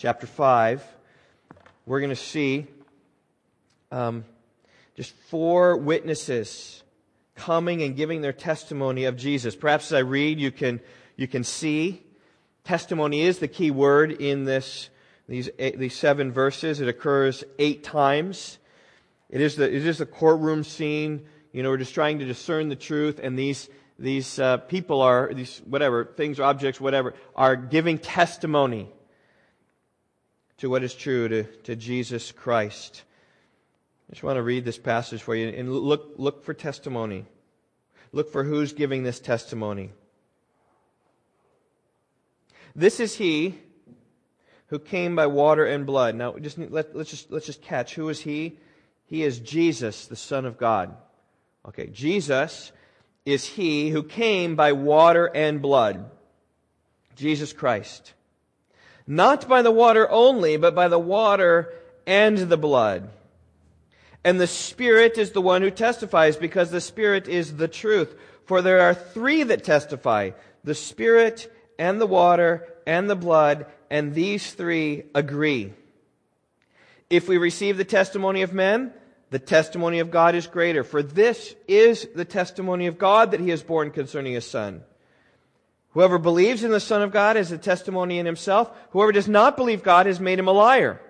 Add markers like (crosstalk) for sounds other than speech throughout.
chapter 5, we're going to see um, just four witnesses coming and giving their testimony of Jesus. Perhaps as I read, you can, you can see testimony is the key word in this, these, eight, these seven verses. It occurs eight times. It is the, it is the courtroom scene. You know, we're just trying to discern the truth, and these, these uh, people are, these whatever, things or objects, whatever, are giving testimony to what is true to, to Jesus Christ. I just want to read this passage for you and look, look for testimony. Look for who's giving this testimony. This is he who came by water and blood. Now, just let, us just let's just catch who is he? He is Jesus, the Son of God. Okay, Jesus is he who came by water and blood. Jesus Christ. Not by the water only, but by the water and the blood. And the Spirit is the one who testifies, because the Spirit is the truth. For there are three that testify the Spirit and the water and the blood, and these three agree. If we receive the testimony of men, the testimony of God is greater. For this is the testimony of God that he has borne concerning his Son. Whoever believes in the Son of God has a testimony in himself. Whoever does not believe God has made him a liar,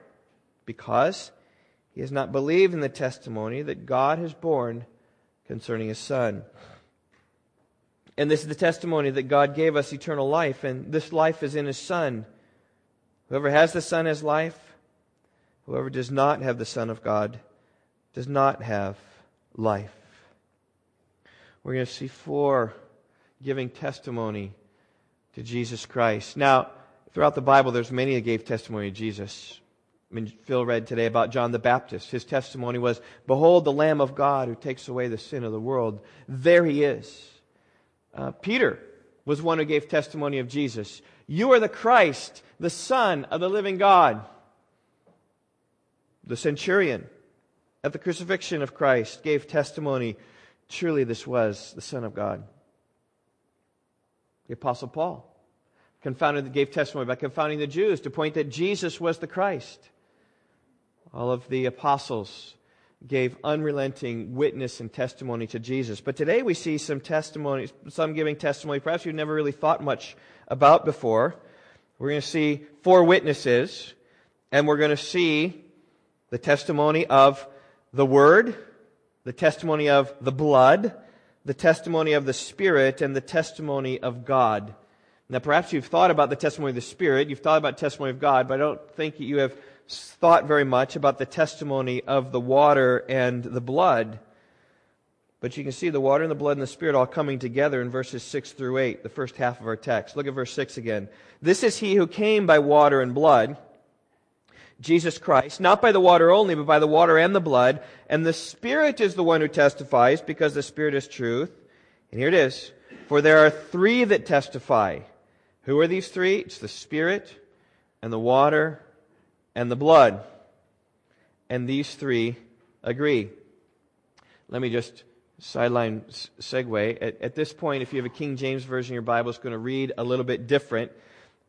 because he has not believed in the testimony that God has borne concerning his Son. And this is the testimony that God gave us eternal life, and this life is in his Son. Whoever has the Son has life. Whoever does not have the Son of God does not have life. We're going to see four giving testimony to Jesus Christ. Now, throughout the Bible, there's many that gave testimony to Jesus. I mean, Phil read today about John the Baptist. His testimony was, Behold the Lamb of God who takes away the sin of the world. There he is. Uh, Peter was one who gave testimony of Jesus. You are the Christ, the Son of the living God. The centurion at the crucifixion of Christ gave testimony. Surely this was the Son of God. The Apostle Paul confounded, gave testimony by confounding the Jews to point that Jesus was the Christ. All of the apostles gave unrelenting witness and testimony to Jesus. But today we see some testimony, some giving testimony perhaps you've never really thought much about before. We're going to see four witnesses, and we're going to see the testimony of the Word, the testimony of the blood, the testimony of the Spirit, and the testimony of God. Now, perhaps you've thought about the testimony of the Spirit, you've thought about the testimony of God, but I don't think you have thought very much about the testimony of the water and the blood. But you can see the water and the blood and the Spirit all coming together in verses 6 through 8, the first half of our text. Look at verse 6 again. This is he who came by water and blood Jesus Christ, not by the water only, but by the water and the blood. And the Spirit is the one who testifies, because the Spirit is truth. And here it is. For there are three that testify. Who are these three? It's the Spirit, and the water, and the blood. And these three agree. Let me just sideline segue. At, at this point, if you have a King James Version, your Bible is going to read a little bit different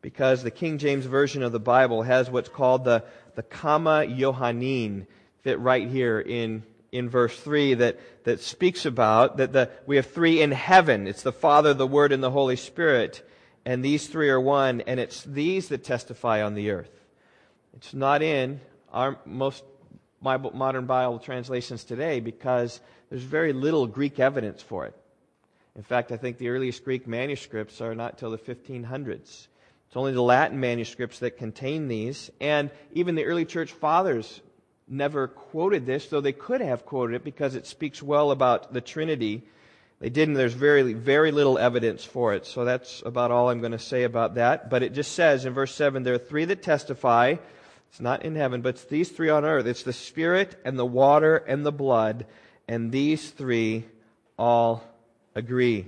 because the King James Version of the Bible has what's called the, the comma Johanneum fit right here in, in verse 3 that, that speaks about that the, we have three in heaven. It's the Father, the Word, and the Holy Spirit. And these three are one, and it's these that testify on the earth. It's not in our most modern Bible translations today because there's very little Greek evidence for it. In fact, I think the earliest Greek manuscripts are not till the 1500s. It's only the Latin manuscripts that contain these. And even the early church fathers never quoted this, though they could have quoted it because it speaks well about the Trinity. They didn't. There's very, very little evidence for it. So that's about all I'm going to say about that. But it just says in verse 7 there are three that testify. It's not in heaven, but it's these three on earth. It's the Spirit and the water and the blood. And these three all agree.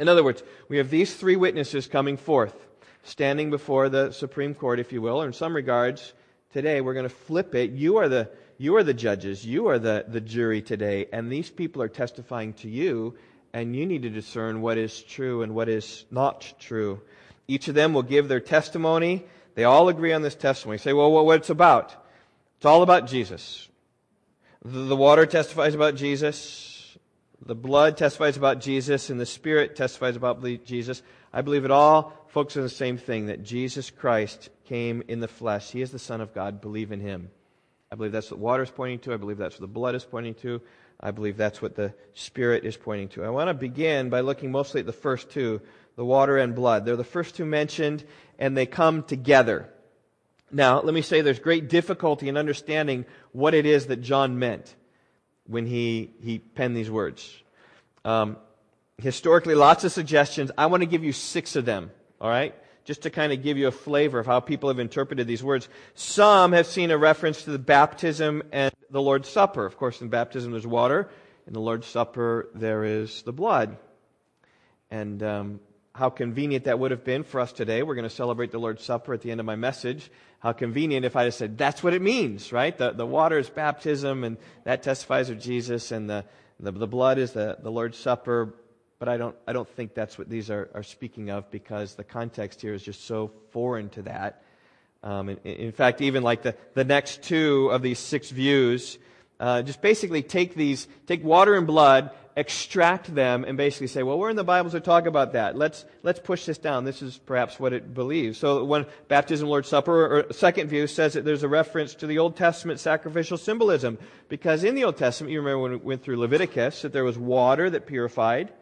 In other words, we have these three witnesses coming forth standing before the Supreme Court, if you will, or in some regards, today we're going to flip it. You are the, you are the judges, you are the, the jury today, and these people are testifying to you, and you need to discern what is true and what is not true. Each of them will give their testimony. They all agree on this testimony. say, well, what it's about? It's all about Jesus. The water testifies about Jesus. The blood testifies about Jesus, and the Spirit testifies about Jesus. I believe it all focuses on the same thing that Jesus Christ came in the flesh. He is the Son of God. Believe in Him. I believe that's what water is pointing to. I believe that's what the blood is pointing to. I believe that's what the Spirit is pointing to. I want to begin by looking mostly at the first two the water and blood. They're the first two mentioned, and they come together. Now, let me say there's great difficulty in understanding what it is that John meant when he, he penned these words. Um, historically, lots of suggestions. I want to give you six of them, all right? Just to kind of give you a flavor of how people have interpreted these words. Some have seen a reference to the baptism and the Lord's Supper. Of course, in baptism there's water. In the Lord's Supper there is the blood. And um, how convenient that would have been for us today. We're going to celebrate the Lord's Supper at the end of my message. How convenient if I had said, that's what it means, right? The, the water is baptism, and that testifies of Jesus, and the, the, the blood is the, the Lord's Supper. But I don't, I don't think that's what these are, are speaking of because the context here is just so foreign to that. Um, in, in, fact, even like the, the next two of these six views, uh, just basically take these, take water and blood extract them and basically say, well, where in the Bible does it talk about that? Let's, let's push this down. This is perhaps what it believes. So when baptism, Lord's Supper, or second view says that there's a reference to the Old Testament sacrificial symbolism. Because in the Old Testament, you remember when we went through Leviticus, that there was water that purified,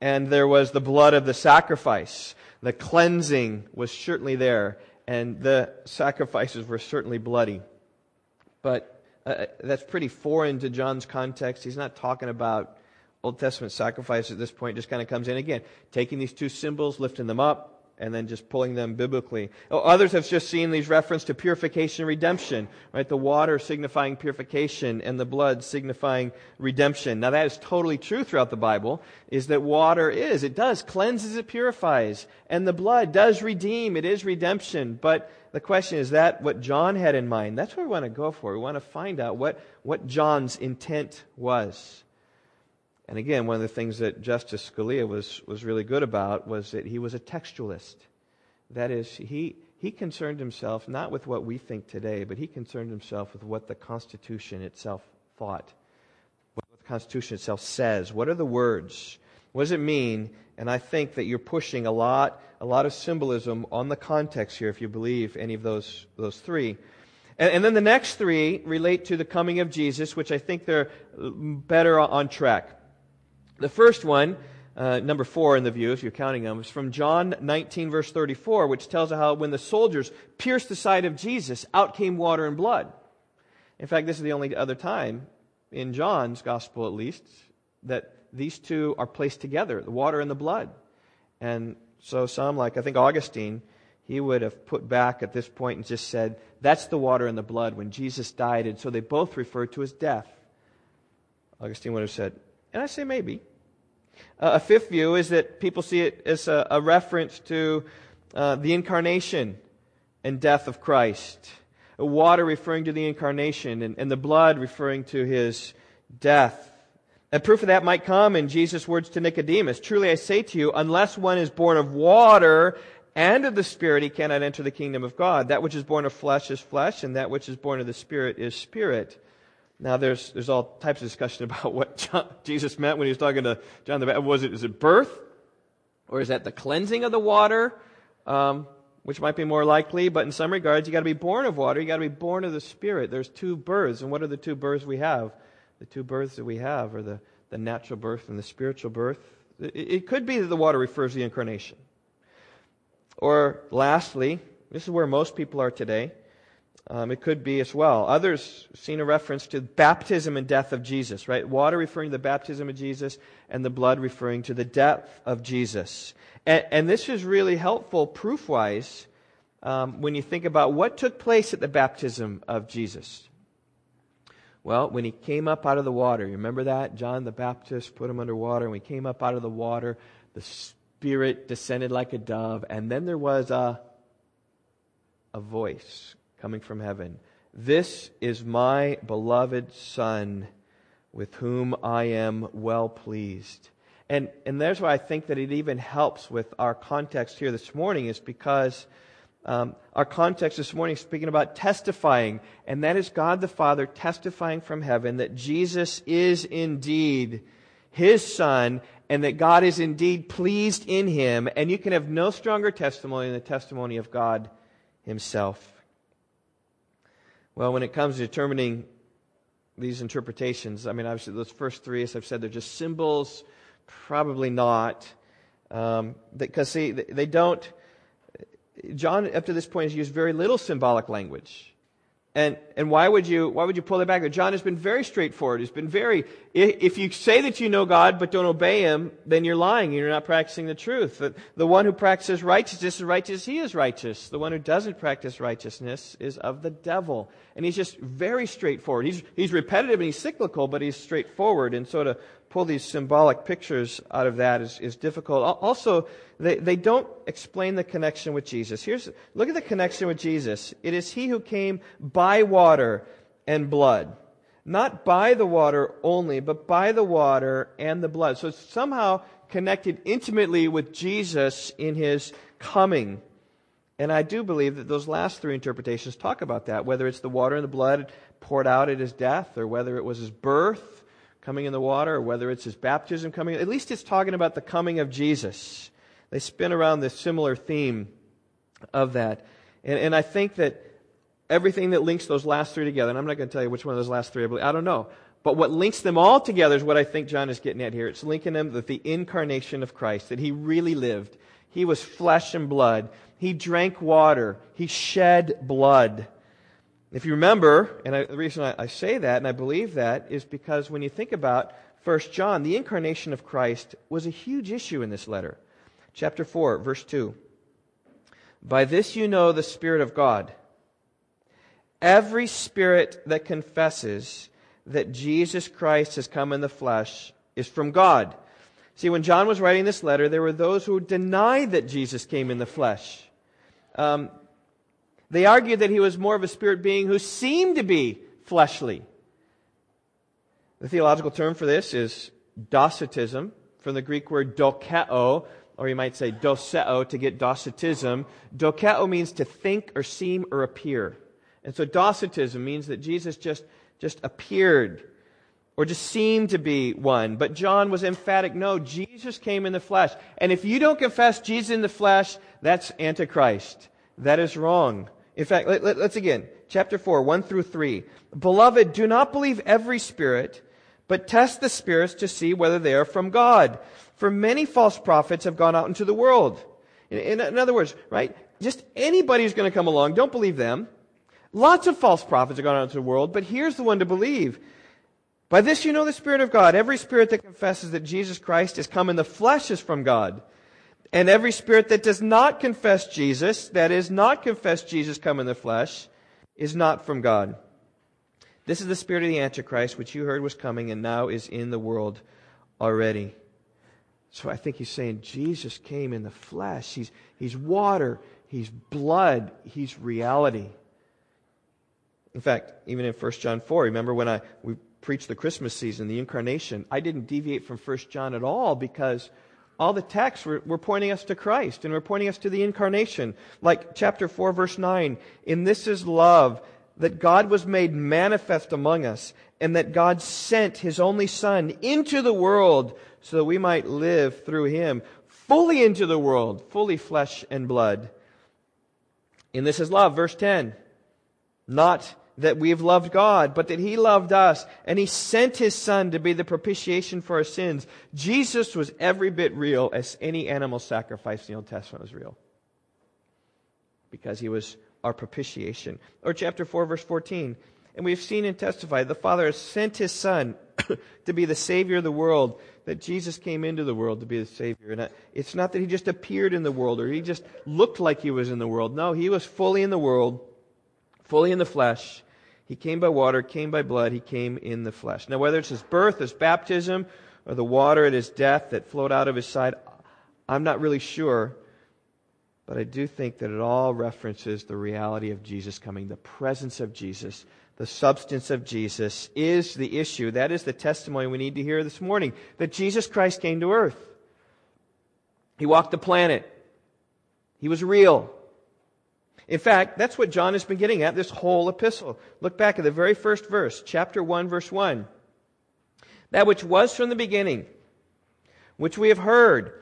and there was the blood of the sacrifice. The cleansing was certainly there, and the sacrifices were certainly bloody. But uh, that's pretty foreign to John's context. He's not talking about Old Testament sacrifice at this point just kind of comes in again, taking these two symbols, lifting them up, and then just pulling them biblically. Oh, others have just seen these reference to purification and redemption, right? The water signifying purification and the blood signifying redemption. Now that is totally true throughout the Bible, is that water is, it does, cleanses, it purifies, and the blood does redeem, it is redemption. But the question is that what John had in mind? That's what we want to go for. We want to find out what, what John's intent was. And again, one of the things that Justice Scalia was, was really good about was that he was a textualist. That is, he, he concerned himself not with what we think today, but he concerned himself with what the Constitution itself thought, what the Constitution itself says. What are the words? What does it mean? And I think that you're pushing a lot, a lot of symbolism on the context here if you believe any of those, those three. And, and then the next three relate to the coming of Jesus, which I think they're better on track. The first one, uh, number four in the view, if you're counting them, is from John 19, verse 34, which tells how when the soldiers pierced the side of Jesus, out came water and blood. In fact, this is the only other time, in John's gospel at least, that these two are placed together the water and the blood. And so, some, like I think Augustine, he would have put back at this point and just said, That's the water and the blood when Jesus died. And so they both refer to his death. Augustine would have said, and I say maybe. Uh, a fifth view is that people see it as a, a reference to uh, the incarnation and death of Christ. Water referring to the incarnation and, and the blood referring to his death. And proof of that might come in Jesus' words to Nicodemus Truly I say to you, unless one is born of water and of the Spirit, he cannot enter the kingdom of God. That which is born of flesh is flesh, and that which is born of the Spirit is spirit. Now, there's, there's all types of discussion (laughs) about what John, Jesus meant when he was talking to John the Baptist. Was it, is it birth? Or is that the cleansing of the water? Um, which might be more likely, but in some regards, you got to be born of water. You got to be born of the Spirit. There's two births. And what are the two births we have? The two births that we have are the, the natural birth and the spiritual birth. It, it could be that the water refers to the incarnation. Or lastly, this is where most people are today. Um, it could be as well. Others seen a reference to baptism and death of Jesus, right? Water referring to the baptism of Jesus, and the blood referring to the death of Jesus. And, and this is really helpful proof wise um, when you think about what took place at the baptism of Jesus. Well, when he came up out of the water, you remember that? John the Baptist put him under water, and when he came up out of the water, the Spirit descended like a dove, and then there was a, a voice coming from heaven. This is my beloved Son with whom I am well pleased. And, and there's why I think that it even helps with our context here this morning, is because Um, our context this morning is speaking about testifying, and that is God the Father testifying from heaven that Jesus is indeed his Son, and that God is indeed pleased in him, and you can have no stronger testimony than the testimony of God himself. Well, when it comes to determining these interpretations, I mean, obviously, those first three, as I've said, they're just symbols. Probably not. Um, because, see, they don't John, up to this point, has used very little symbolic language. And, and why would you, why would you pull it back? John has been very straightforward. He's been very, if you say that you know God but don't obey Him, then you're lying. You're not practicing the truth. The, the one who practices righteousness is righteous. He is righteous. The one who doesn't practice righteousness is of the devil. And he's just very straightforward. He's, he's repetitive and he's cyclical, but he's straightforward. And so to pull these symbolic pictures out of that is, is difficult. Also, they, they don't explain the connection with Jesus. Here's, look at the connection with Jesus. It is he who came by water and blood. Not by the water only, but by the water and the blood. So it's somehow connected intimately with Jesus in his coming. And I do believe that those last three interpretations talk about that, whether it's the water and the blood poured out at his death, or whether it was his birth, coming in the water, or whether it's his baptism coming. At least it's talking about the coming of Jesus. They spin around this similar theme of that. And, and I think that everything that links those last three together, and I'm not going to tell you which one of those last three I believe, I don't know. But what links them all together is what I think John is getting at here. It's linking them with the incarnation of Christ, that he really lived. He was flesh and blood. He drank water. He shed blood. If you remember, and I, the reason I, I say that and I believe that is because when you think about 1 John, the incarnation of Christ was a huge issue in this letter. Chapter 4, verse 2. By this you know the Spirit of God. Every spirit that confesses that Jesus Christ has come in the flesh is from God. See, when John was writing this letter, there were those who denied that Jesus came in the flesh. Um, they argued that he was more of a spirit being who seemed to be fleshly. The theological term for this is docetism, from the Greek word dokeo, or you might say doceo to get docetism. Dokeo means to think or seem or appear. And so docetism means that Jesus just, just appeared or just seemed to be one. But John was emphatic no, Jesus came in the flesh. And if you don't confess Jesus in the flesh, that's Antichrist. That is wrong. In fact, let, us let, again, chapter 4, 1 through 3. Beloved, do not believe every spirit, but test the spirits to see whether they are from God. For many false prophets have gone out into the world. In, in, in other words, right? Just anybody who's going to come along, don't believe them. Lots of false prophets have gone out into the world, but here's the one to believe. By this you know the Spirit of God. Every spirit that confesses that Jesus Christ has come in the flesh is from God. And every spirit that does not confess Jesus, that is, not confess Jesus come in the flesh, is not from God. This is the spirit of the Antichrist, which you heard was coming and now is in the world already. So I think he's saying Jesus came in the flesh. He's, he's water, he's blood, he's reality. In fact, even in 1 John 4, remember when I, we preached the Christmas season, the incarnation, I didn't deviate from 1 John at all because all the texts were, were, pointing us to Christ and were pointing us to the incarnation. Like chapter 4, verse 9. In this is love, that God was made manifest among us, and that God sent his only Son into the world so that we might live through him, fully into the world, fully flesh and blood. In this is love, verse 10. Not that we've loved God, but that He loved us, and He sent His Son to be the propitiation for our sins. Jesus was every bit real as any animal sacrifice in the Old Testament was real. Because He was our propitiation. Or chapter 4, verse 14. And we've seen and testified the Father has sent His Son (coughs) to be the Savior of the world, that Jesus came into the world to be the Savior. And uh, it's not that He just appeared in the world or He just looked like He was in the world. No, He was fully in the world fully in the flesh. He came by water, came by blood, he came in the flesh. Now, whether it's his birth, his baptism, or the water at his death that flowed out of his side, I'm not really sure. But I do think that it all references the reality of Jesus coming, the presence of Jesus, the substance of Jesus is the issue. That is the testimony we need to hear this morning that Jesus Christ came to earth. He walked the planet. He was real. In fact, that's what John has been getting at this whole epistle. Look back at the very first verse, chapter 1, verse 1. That which was from the beginning, which we have heard,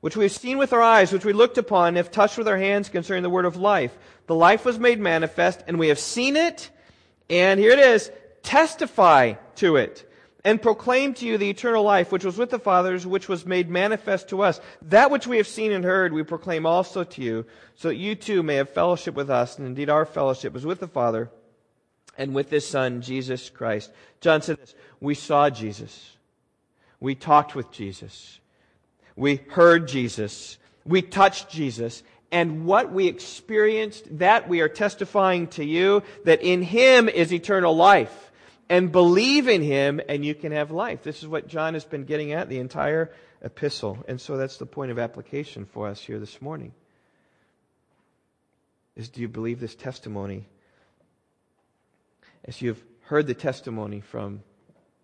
which we have seen with our eyes, which we looked upon, and have touched with our hands concerning the word of life. The life was made manifest, and we have seen it, and here it is, testify to it and proclaim to you the eternal life which was with the fathers, which was made manifest to us. That which we have seen and heard, we proclaim also to you, so that you too may have fellowship with us. And indeed, our fellowship is with the Father and with His Son, Jesus Christ. John said this We saw Jesus. We talked with Jesus. We heard Jesus. We touched Jesus. And what we experienced, that we are testifying to you, that in Him is eternal life and believe in him and you can have life. This is what John has been getting at the entire epistle. And so that's the point of application for us here this morning. Is do you believe this testimony? As you've heard the testimony from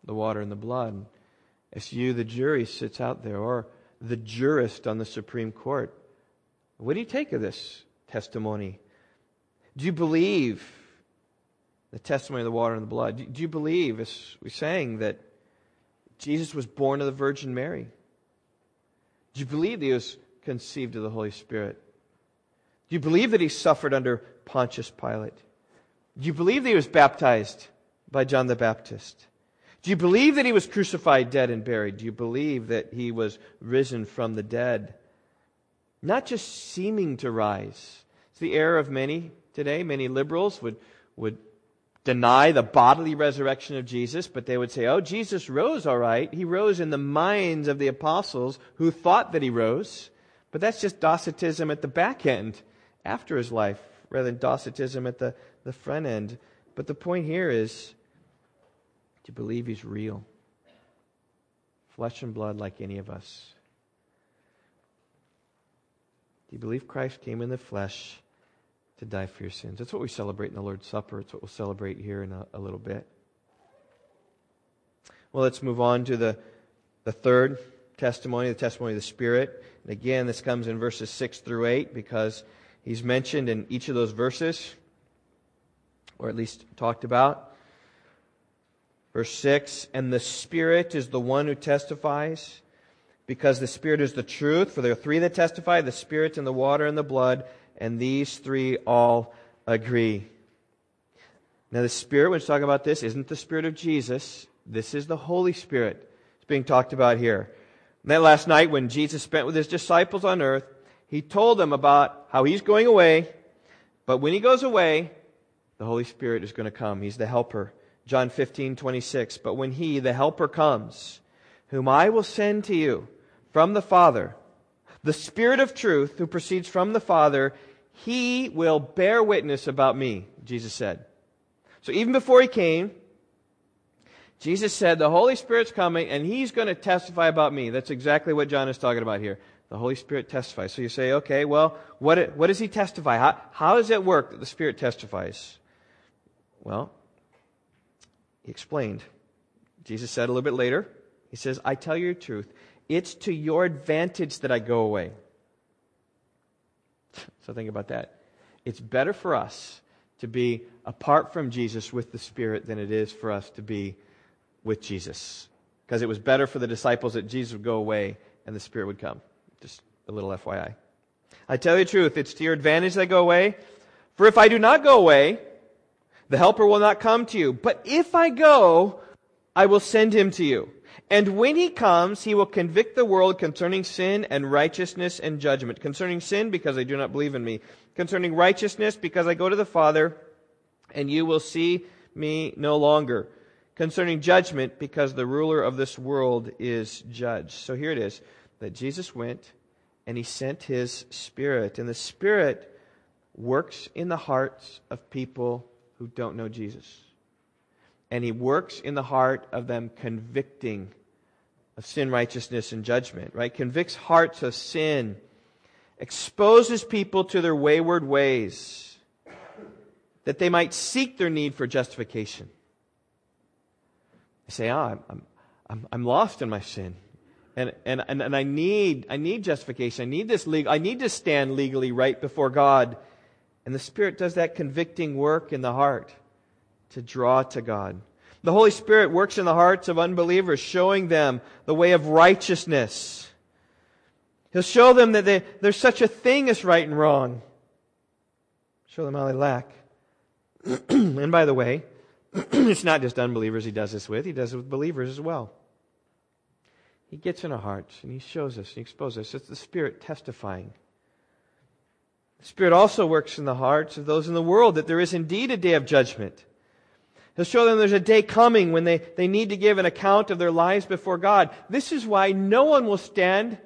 the water and the blood, as you, the jury, sits out there, or the jurist on the Supreme Court, what do you take of this testimony? Do you believe the testimony of the water and the blood. Do you believe, as we sang, that Jesus was born of the Virgin Mary? Do you believe that he was conceived of the Holy Spirit? Do you believe that he suffered under Pontius Pilate? Do you believe that he was baptized by John the Baptist? Do you believe that he was crucified, dead, and buried? Do you believe that he was risen from the dead? Not just seeming to rise. It's the error of many today. Many liberals would, would deny the bodily resurrection of Jesus, but they would say, oh, Jesus rose all right. He rose in the minds of the apostles who thought that he rose. But that's just Docetism at the back end after his life rather than Docetism at the, the front end. But the point here is to believe he's real. Flesh and blood like any of us. Do you believe Christ came in the flesh? To die for your sins. That's what we celebrate in the Lord's Supper. It's what we'll celebrate here in a, a little bit. Well, let's move on to the, the third testimony, the testimony of the Spirit. And again, this comes in verses 6 through 8 because he's mentioned in each of those verses, or at least talked about. Verse 6 And the Spirit is the one who testifies, because the Spirit is the truth. For there are three that testify the Spirit and the water and the blood and these three all agree. Now, the Spirit, when it's talking about this, isn't the Spirit of Jesus. This is the Holy Spirit. It's being talked about here. And then last night, when Jesus spent with his disciples on earth, he told them about how he's going away, but when he goes away, the Holy Spirit is going to come. He's the helper. John 15, 26. But when he, the helper, comes, whom I will send to you from the Father, the Spirit of truth who proceeds from the Father, he will bear witness about me, Jesus said. So even before he came, Jesus said, The Holy Spirit's coming and he's going to testify about me. That's exactly what John is talking about here. The Holy Spirit testifies. So you say, okay, well, what, what does he testify? How, how does it work that the Spirit testifies? Well, he explained. Jesus said a little bit later, he says, I tell you the truth. It's to your advantage that I go away. So think about that. It's better for us to be apart from Jesus with the Spirit than it is for us to be with Jesus. Because it was better for the disciples that Jesus would go away and the Spirit would come. Just a little FYI. I tell you the truth, it's to your advantage that I go away. For if I do not go away, the Helper will not come to you. But if I go, I will send him to you. And when he comes, he will convict the world concerning sin and righteousness and judgment. Concerning sin, because they do not believe in me. Concerning righteousness, because I go to the Father, and you will see me no longer. Concerning judgment, because the ruler of this world is judged. So here it is that Jesus went and he sent his Spirit. And the Spirit works in the hearts of people who don't know Jesus and he works in the heart of them convicting of sin, righteousness, and judgment, right? Convicts hearts of sin, exposes people to their wayward ways, that they might seek their need for justification. They say, oh, I'm, I'm, I'm lost in my sin. And, and, and, and I need, I need justification. I need this legal, I need to stand legally right before God. And the Spirit does that convicting work in the heart to draw to God. The Holy Spirit works in the hearts of unbelievers, showing them the way of righteousness. He'll show them that they, there's such a thing as right and wrong. Show them how they lack. (clears throat) and by the way, (clears throat) it's not just unbelievers he does this with, he does it with believers as well. He gets in our hearts and he shows us, he exposes us. It's the Spirit testifying. The Spirit also works in the hearts of those in the world that there is indeed a day of judgment. He'll show them there's a day coming when they, they need to give an account of their lives before God. This is why no one will stand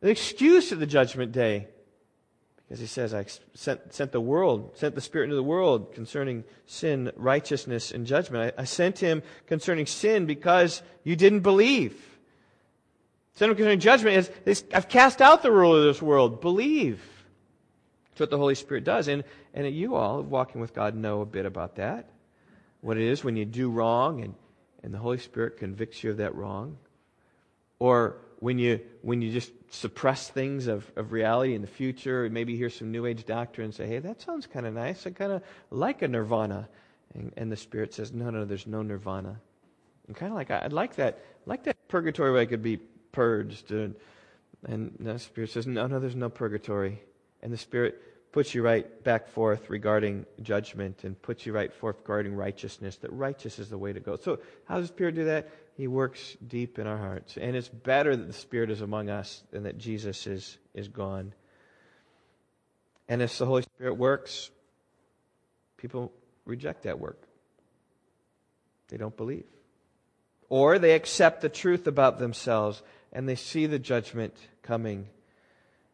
an excuse at the judgment day. Because he says, I sent, sent the world, sent the Spirit into the world concerning sin, righteousness, and judgment. I, I sent him concerning sin because you didn't believe. Sent him concerning judgment is, I've cast out the ruler of this world. Believe. That's what the Holy Spirit does. And, and you all, walking with God, know a bit about that. What it is when you do wrong and, and the Holy Spirit convicts you of that wrong. Or when you, when you just suppress things of, of reality in the future, maybe hear some New Age doctrine and say, hey, that sounds kind of nice. I kind of like a nirvana. And, and, the Spirit says, no, no, there's no nirvana. And kind of like, I'd like that, like that purgatory where I could be purged. And, and the Spirit says, no, no, there's no purgatory. And the Spirit puts you right back forth regarding judgment and puts you right forth regarding righteousness, that righteous is the way to go. So, how does the Spirit do that? He works deep in our hearts. And it's better that the Spirit is among us than that Jesus is, is gone. And as the Holy Spirit works, people reject that work. They don't believe. Or they accept the truth about themselves and they see the judgment coming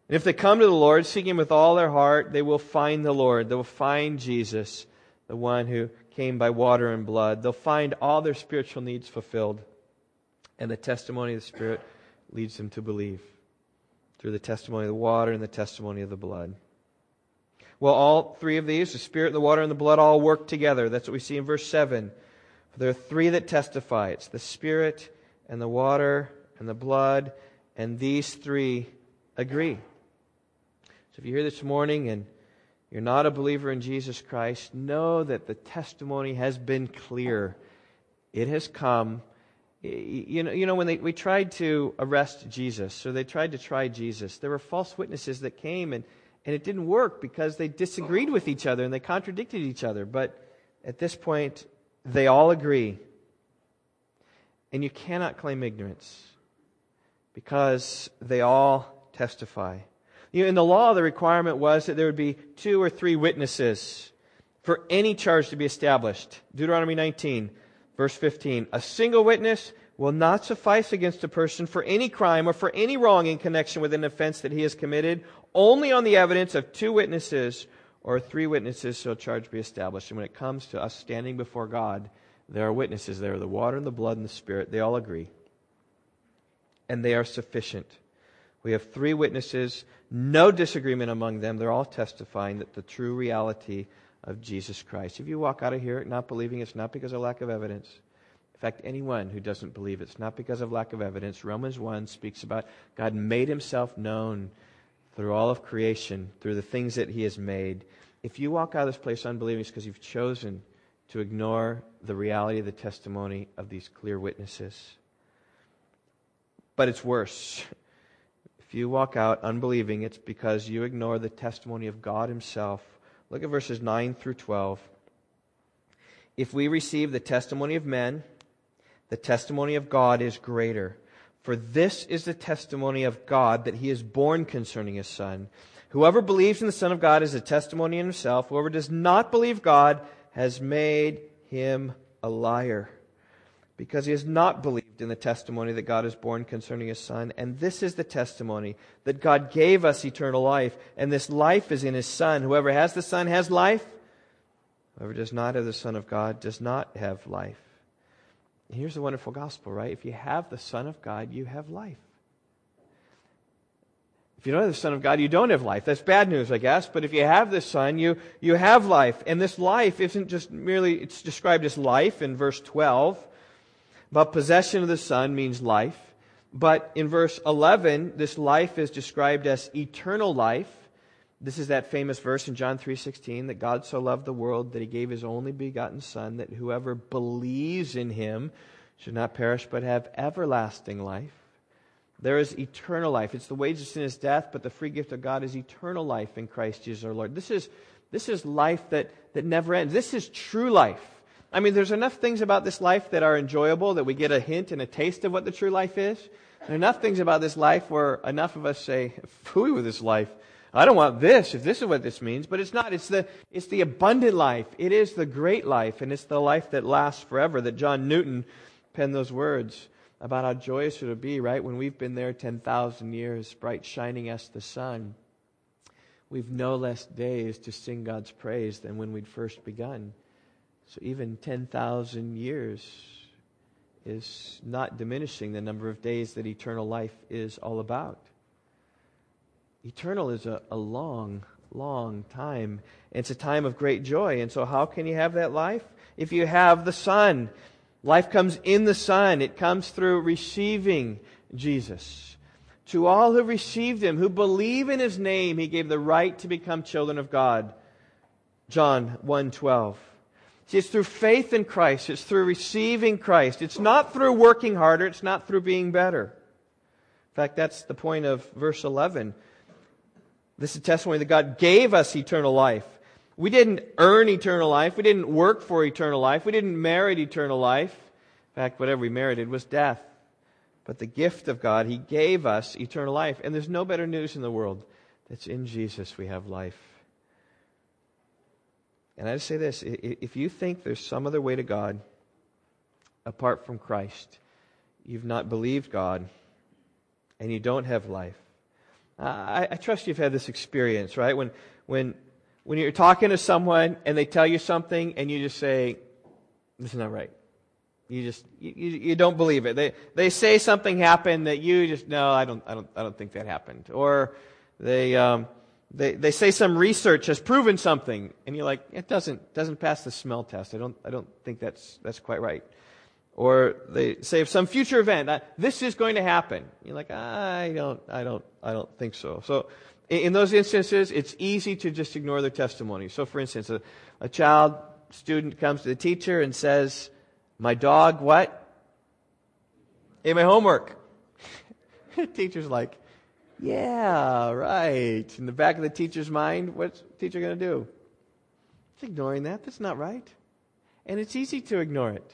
and if they come to the Lord, seeking Him with all their heart, they will find the Lord. They will find Jesus, the one who came by water and blood. They'll find all their spiritual needs fulfilled. And the testimony of the Spirit leads them to believe through the testimony of the water and the testimony of the blood. Well, all three of these, the Spirit, the water, and the blood, all work together. That's what we see in verse 7. For there are three that testify it's the Spirit, and the water, and the blood, and these three agree. So if you're here this morning and you're not a believer in Jesus Christ, know that the testimony has been clear. It has come. You know, you know when they, we tried to arrest Jesus, so they tried to try Jesus, there were false witnesses that came, and, and it didn't work because they disagreed with each other and they contradicted each other. But at this point, they all agree. And you cannot claim ignorance because they all testify. You know, in the law, the requirement was that there would be two or three witnesses for any charge to be established. Deuteronomy 19, verse 15. A single witness will not suffice against a person for any crime or for any wrong in connection with an offense that he has committed. Only on the evidence of two witnesses or three witnesses shall charge be established. And when it comes to us standing before God, there are witnesses there are the water and the blood and the Spirit. They all agree. And they are sufficient. We have three witnesses, no disagreement among them. They're all testifying that the true reality of Jesus Christ. If you walk out of here not believing, it's not because of lack of evidence. In fact, anyone who doesn't believe it's not because of lack of evidence. Romans 1 speaks about God made himself known through all of creation, through the things that he has made. If you walk out of this place unbelieving, it's because you've chosen to ignore the reality of the testimony of these clear witnesses. But it's worse. You walk out unbelieving, it's because you ignore the testimony of God Himself. Look at verses 9 through 12. If we receive the testimony of men, the testimony of God is greater. For this is the testimony of God that He is borne concerning His Son. Whoever believes in the Son of God is a testimony in himself. Whoever does not believe God has made him a liar because he has not believed in the testimony that God has borne concerning his Son. And this is the testimony that God gave us eternal life, and this life is in his Son. Whoever has the Son has life. Whoever does not have the Son of God does not have life. And here's the wonderful gospel, right? If you have the Son of God, you have life. If you don't have the Son of God, you don't have life. That's bad news, I guess. But if you have the Son, you, you have life. And this life isn't just merely, it's described as life in verse 12. But possession of the Son means life. But in verse 11, this life is described as eternal life. This is that famous verse in John 3:16 that God so loved the world that he gave his only begotten son that whoever believes in him should not perish but have everlasting life. There is eternal life. It's the wages of sin is death, but the free gift of God is eternal life in Christ Jesus our Lord. This is, this is life that, that never ends. This is true life. I mean, there's enough things about this life that are enjoyable that we get a hint and a taste of what the true life is. And enough things about this life where enough of us say, fooey with this life. I don't want this if this is what this means, but it's not. It's the, it's the abundant life. It is the great life, and it's the life that lasts forever that John Newton penned those words about how joyous it would be, right? When we've been there 10,000 years, bright shining as the sun. We've no less days to sing God's praise than when we'd first begun. So even 10,000 years is not diminishing the number of days that eternal life is all about. Eternal is a, a long, long time. It's a time of great joy. And so, how can you have that life? If you have the Son, life comes in the Son, it comes through receiving Jesus. To all who received him, who believe in his name, he gave the right to become children of God. John 1:12. See, it's through faith in Christ, it's through receiving Christ. It's not through working harder, it's not through being better. In fact, that's the point of verse 11. This is testimony that God gave us eternal life. We didn't earn eternal life. We didn't work for eternal life. We didn't merit eternal life. In fact, whatever we merited was death. But the gift of God, He gave us eternal life. And there's no better news in the world. That's in Jesus we have life. And I just say this if you think there's some other way to God apart from Christ, you've not believed God and you don't have life. I, I, trust you've had this experience, right? When, when, when you're talking to someone and they tell you something and you just say, this is not right. You just, you, you don't believe it. They, they say something happened that you just, no, I don't, I don't, I don't think that happened. Or they, um, they, they say some research has proven something and you're like, it doesn't, doesn't pass the smell test. I don't, I don't think that's, that's quite right. Or they say of some future event, uh, this is going to happen. You're like, I don't, I don't, I don't think so. So in, those instances, it's easy to just ignore their testimony. So for instance, a, a child, student comes to the teacher and says, my dog, what? Ate my homework. (laughs) teacher's like, yeah, right. In the back of the teacher's mind, what's the teacher going to do? It's ignoring that. That's not right. And it's easy to ignore it.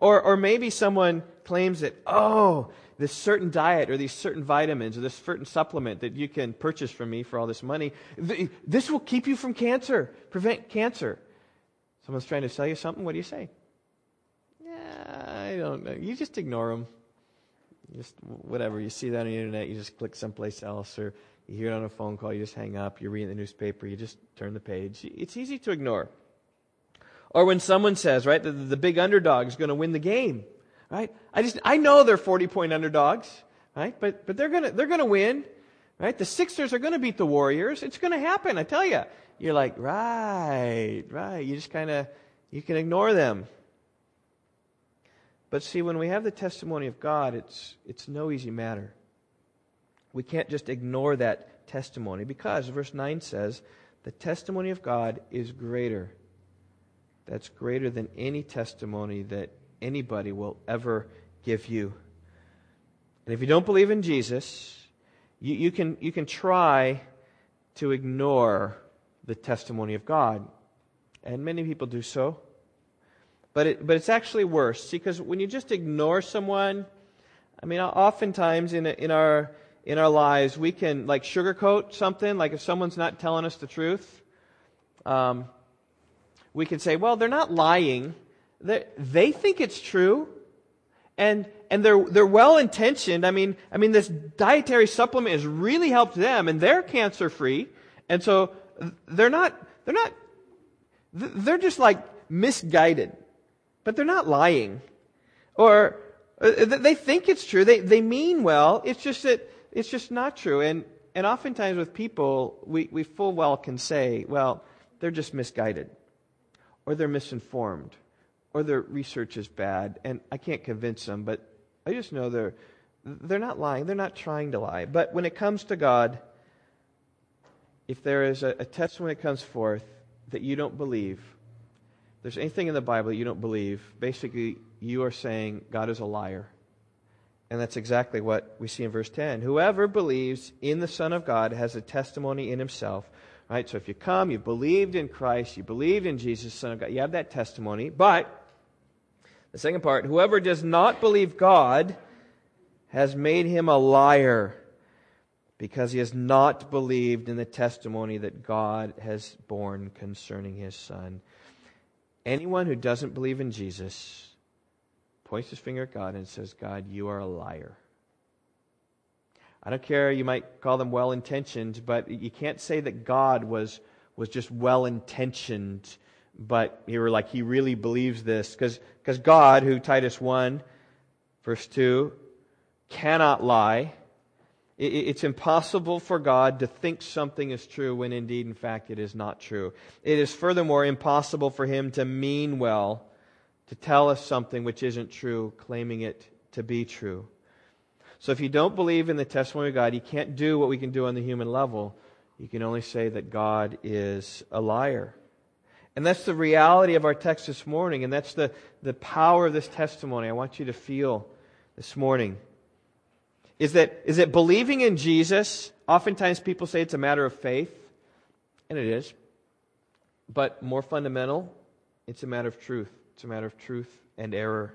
Or, or maybe someone claims that, oh, this certain diet or these certain vitamins or this certain supplement that you can purchase from me for all this money, th- this will keep you from cancer, prevent cancer. Someone's trying to sell you something, what do you say? Yeah, I don't know. You just ignore them. Just whatever. You see that on the internet, you just click someplace else, or you hear it on a phone call, you just hang up, you read the newspaper, you just turn the page. It's easy to ignore. Or when someone says, right, the, the big underdog is going to win the game, right? I just, I know they're 40 point underdogs, right? But, but they're going to, they're going to win, right? The Sixers are going to beat the Warriors. It's going to happen, I tell you. You're like, right, right. You just kind of, you can ignore them. But see, when we have the testimony of God, it's, it's no easy matter. We can't just ignore that testimony because verse 9 says, the testimony of God is greater that's greater than any testimony that anybody will ever give you. And if you don't believe in Jesus, you, you, can, you can try to ignore the testimony of God. And many people do so. But, it, but it's actually worse. See, because when you just ignore someone, I mean, oftentimes in, in, our, in our lives, we can like sugarcoat something, like if someone's not telling us the truth. Um, we can say, well, they're not lying. They're, they think it's true. And, and they're, they're well intentioned. I mean, I mean, this dietary supplement has really helped them and they're cancer free. And so they're not, they're not, they're just like misguided, but they're not lying. Or uh, they think it's true. They, they mean well. It's just that it's just not true. And, and oftentimes with people, we, we full well can say, well, they're just misguided or they're misinformed, or their research is bad, and I can't convince them, but I just know they're, they're not lying. They're not trying to lie. But when it comes to God, if there is a, a testimony that comes forth that you don't believe, there's anything in the Bible that you don't believe, basically you are saying God is a liar. And that's exactly what we see in verse 10. Whoever believes in the Son of God has a testimony in himself. Right? So if you come, you believed in Christ, you believed in Jesus, Son of God, you have that testimony. But the second part, whoever does not believe God has made him a liar because he has not believed in the testimony that God has borne concerning his Son. Anyone who doesn't believe in Jesus points his finger at God and says, God, you are a liar. I don't care, you might call them well intentioned, but you can't say that God was, was just well intentioned, but you were like, he really believes this. Because God, who Titus 1, verse 2, cannot lie. It's impossible for God to think something is true when indeed, in fact, it is not true. It is furthermore impossible for him to mean well, to tell us something which isn't true, claiming it to be true. So if you don't believe in the testimony of God, you can't do what we can do on the human level. You can only say that God is a liar. And that's the reality of our text this morning, and that's the, the power of this testimony I want you to feel this morning. Is that, is that believing in Jesus, oftentimes people say it's a matter of faith, and it is. But more fundamental, it's a matter of truth. It's a matter of truth and error.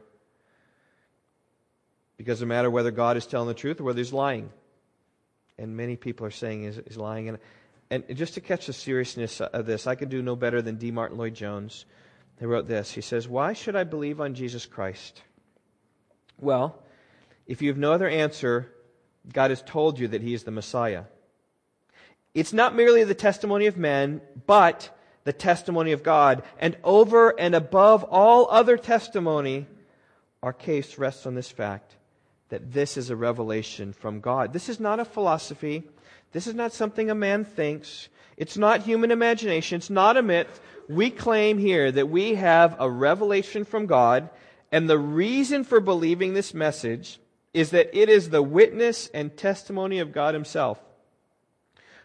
Because no matter whether God is telling the truth or whether he's lying. And many people are saying he's, he's lying. And, and just to catch the seriousness of this, I could do no better than D. Martyn Lloyd Jones. He wrote this. He says, Why should I believe on Jesus Christ? Well, if you have no other answer, God has told you that he is the Messiah. It's not merely the testimony of men, but the testimony of God. And over and above all other testimony, our case rests on this fact that this is a revelation from God. This is not a philosophy. This is not something a man thinks. It's not human imagination. It's not a myth. We claim here that we have a revelation from God, and the reason for believing this message is that it is the witness and testimony of God Himself.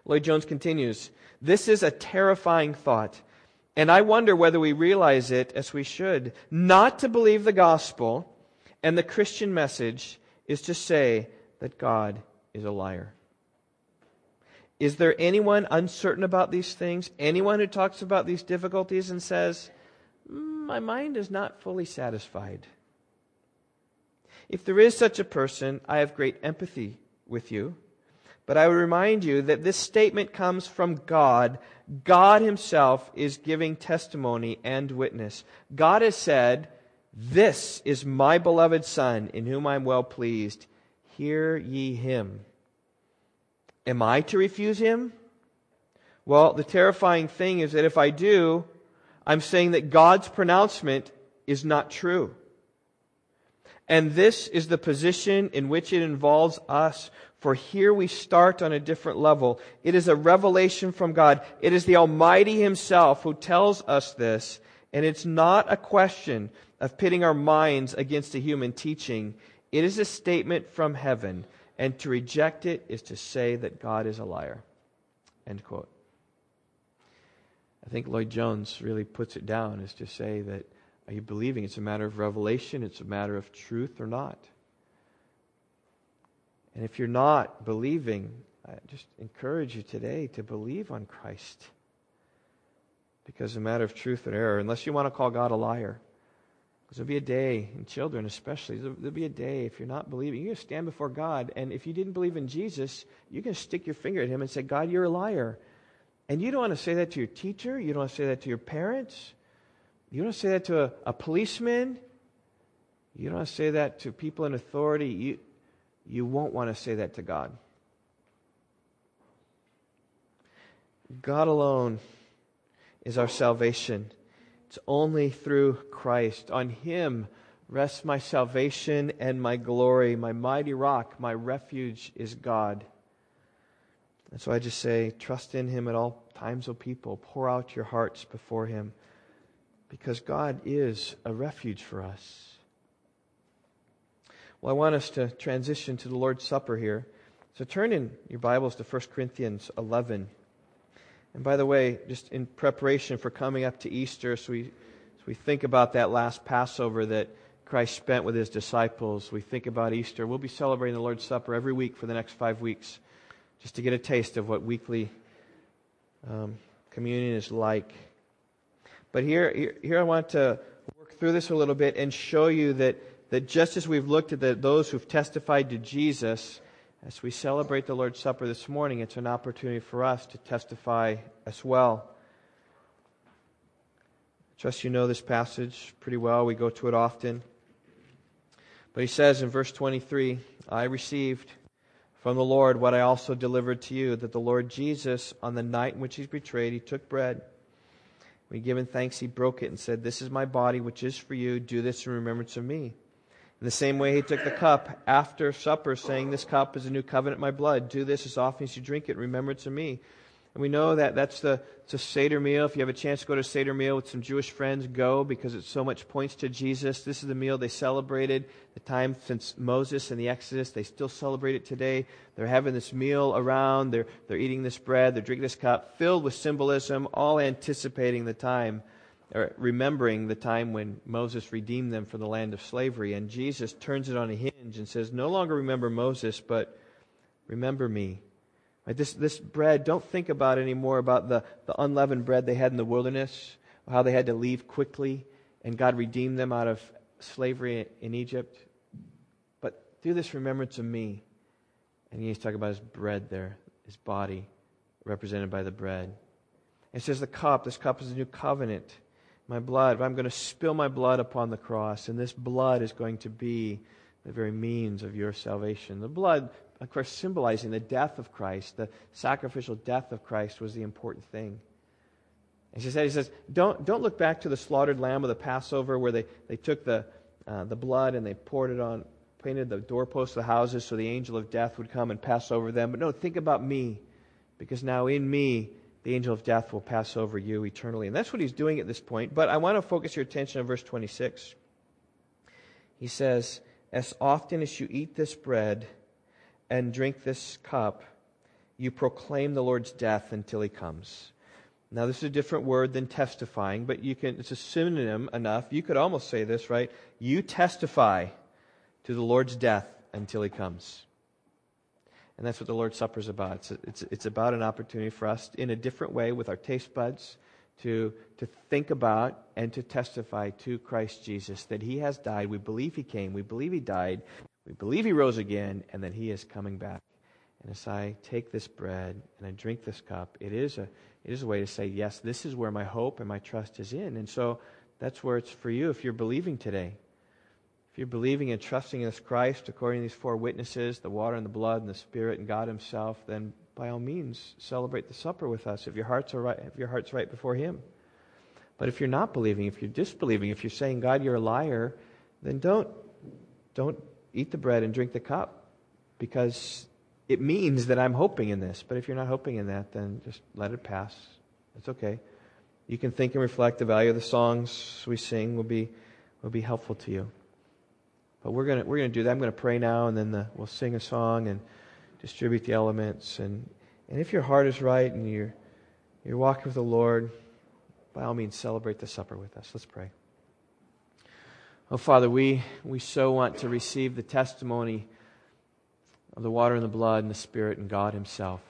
Lloyd Jones continues This is a terrifying thought, and I wonder whether we realize it as we should. Not to believe the gospel and the Christian message is to say that God is a liar. Is there anyone uncertain about these things? Anyone who talks about these difficulties and says, mm, My mind is not fully satisfied? If there is such a person, I have great empathy with you. But I would remind you that this statement comes from God. God Himself is giving testimony and witness. God has said, this is my beloved Son, in whom I am well pleased. Hear ye him. Am I to refuse him? Well, the terrifying thing is that if I do, I'm saying that God's pronouncement is not true. And this is the position in which it involves us. For here we start on a different level. It is a revelation from God. It is the Almighty Himself who tells us this. And it's not a question of pitting our minds against a human teaching. It is a statement from heaven, and to reject it is to say that God is a liar. End quote. I think Lloyd Jones really puts it down is to say that are you believing it's a matter of revelation, it's a matter of truth or not? And if you're not believing, I just encourage you today to believe on Christ. Because it's a matter of truth and error, unless you want to call God a liar. Because there'll be a day, and children especially, there'll be a day if you're not believing, you're going to stand before God, and if you didn't believe in Jesus, you're going to stick your finger at Him and say, God, you're a liar. And you don't want to say that to your teacher. You don't want to say that to your parents. You don't say that to a, a policeman. You don't say that to people in authority. You, you won't want to say that to God. God alone is our salvation. It's only through Christ. On Him rests my salvation and my glory. My mighty rock, my refuge is God. And so I just say, trust in Him at all times, O people. Pour out your hearts before Him because God is a refuge for us. Well, I want us to transition to the Lord's Supper here. So turn in your Bibles to 1 Corinthians 11. And by the way, just in preparation for coming up to Easter, so we, so we think about that last Passover that Christ spent with his disciples. We think about Easter. We'll be celebrating the Lord's Supper every week for the next five weeks, just to get a taste of what weekly um, communion is like. But here, here, I want to work through this a little bit and show you that, that just as we've looked at the, those who've testified to Jesus, as we celebrate the Lord's Supper this morning, it's an opportunity for us to testify as well. I trust you know this passage pretty well. We go to it often. But he says in verse 23 I received from the Lord what I also delivered to you, that the Lord Jesus, on the night in which he was betrayed, he took bread. When he given thanks, he broke it and said, This is my body, which is for you. Do this in remembrance of me. In the same way, he took the cup after supper, saying, This cup is a new covenant, in my blood. Do this as often as you drink it in remembrance of me. And we know that that's the it's a Seder meal. If you have a chance to go to a Seder meal with some Jewish friends, go because it so much points to Jesus. This is the meal they celebrated the time since Moses and the Exodus. They still celebrate it today. They're having this meal around. They're, they're eating this bread. They're drinking this cup filled with symbolism, all anticipating the time or remembering the time when Moses redeemed them from the land of slavery. And Jesus turns it on a hinge and says, No longer remember Moses, but remember me. Right, this, this bread, don't think about anymore about the, the unleavened bread they had in the wilderness, how they had to leave quickly, and God redeemed them out of slavery in Egypt. But do this remembrance of me. And he's talking about his bread there, his body, represented by the bread. It says the cup, this cup is a new covenant. My blood, I'm going to spill my blood upon the cross, and this blood is going to be the very means of your salvation. The blood of course, symbolizing the death of Christ, the sacrificial death of Christ was the important thing. And she said, he says, don't, don't look back to the slaughtered lamb of the Passover where they, they took the, uh, the blood and they poured it on, painted the doorposts of the houses so the angel of death would come and pass over them. But no, think about me, because now in me, the angel of death will pass over you eternally. And that's what he's doing at this point. But I want to focus your attention on verse 26. He says, As often as you eat this bread and drink this cup, you proclaim the Lord's death until he comes. Now, this is a different word than testifying, but you can, it's a synonym enough. You could almost say this, right? You testify to the Lord's death until he comes. And that's what the Lord's Supper is about. It's, it's, it's about an opportunity for us, in a different way, with our taste buds, to, to think about and to testify to Christ Jesus that he has died. We believe he came. We believe he died. We believe he rose again and that he is coming back. And as I take this bread and I drink this cup, it is a, it is a way to say, yes, this is where my hope and my trust is in. And so that's where it's for you if you're believing today. If you're believing and trusting in this Christ according to these four witnesses, the water and the blood and the Spirit and God Himself, then by all means celebrate the supper with us if your heart's are right, if your heart's right before Him. But if you're not believing, if you're disbelieving, if you're saying, God, you're a liar, then don't don't eat the bread and drink the cup because it means that I'm hoping in this. But if you're not hoping in that, then just let it pass. It's okay. You can think and reflect. The value of the songs we sing will be, will be helpful to you. But we're going we're gonna do that. I'm going to pray now, and then the, we'll sing a song and distribute the elements. And, and if your heart is right and you're, you're walking with the Lord, by all means, celebrate the supper with us. Let's pray. Oh, Father, we, we so want to receive the testimony of the water and the blood and the Spirit and God Himself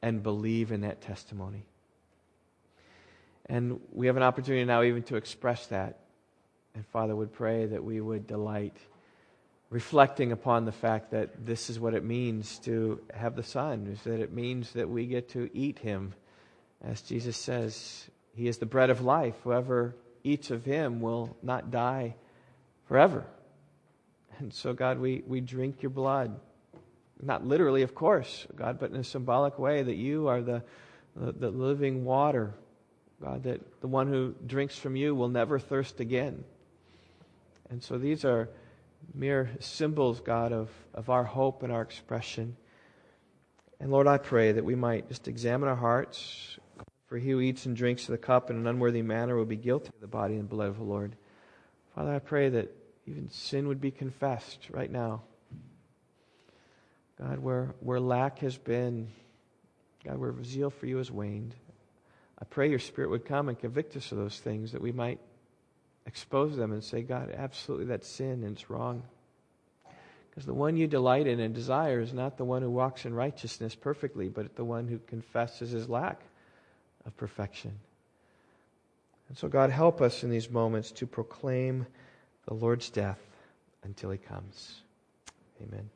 and believe in that testimony. And we have an opportunity now even to express that. And Father, would pray that we would delight reflecting upon the fact that this is what it means to have the Son, is that it means that we get to eat Him. As Jesus says, He is the bread of life. Whoever eats of Him will not die forever. And so, God, we, we drink your blood. Not literally, of course, God, but in a symbolic way that you are the, the, the living water. God, that the one who drinks from you will never thirst again. And so these are mere symbols, God, of, of our hope and our expression. And Lord, I pray that we might just examine our hearts. For he who eats and drinks of the cup in an unworthy manner will be guilty of the body and blood of the Lord. Father, I pray that even sin would be confessed right now. God, where, where lack has been, God, where zeal for you has waned, I pray your Spirit would come and convict us of those things that we might expose them and say, God, absolutely that's sin and it's wrong. Because the one you delight in and desire is not the one who walks in righteousness perfectly, but the one who confesses his lack of perfection. And so, God, help us in these moments to proclaim the Lord's death until he comes. Amen.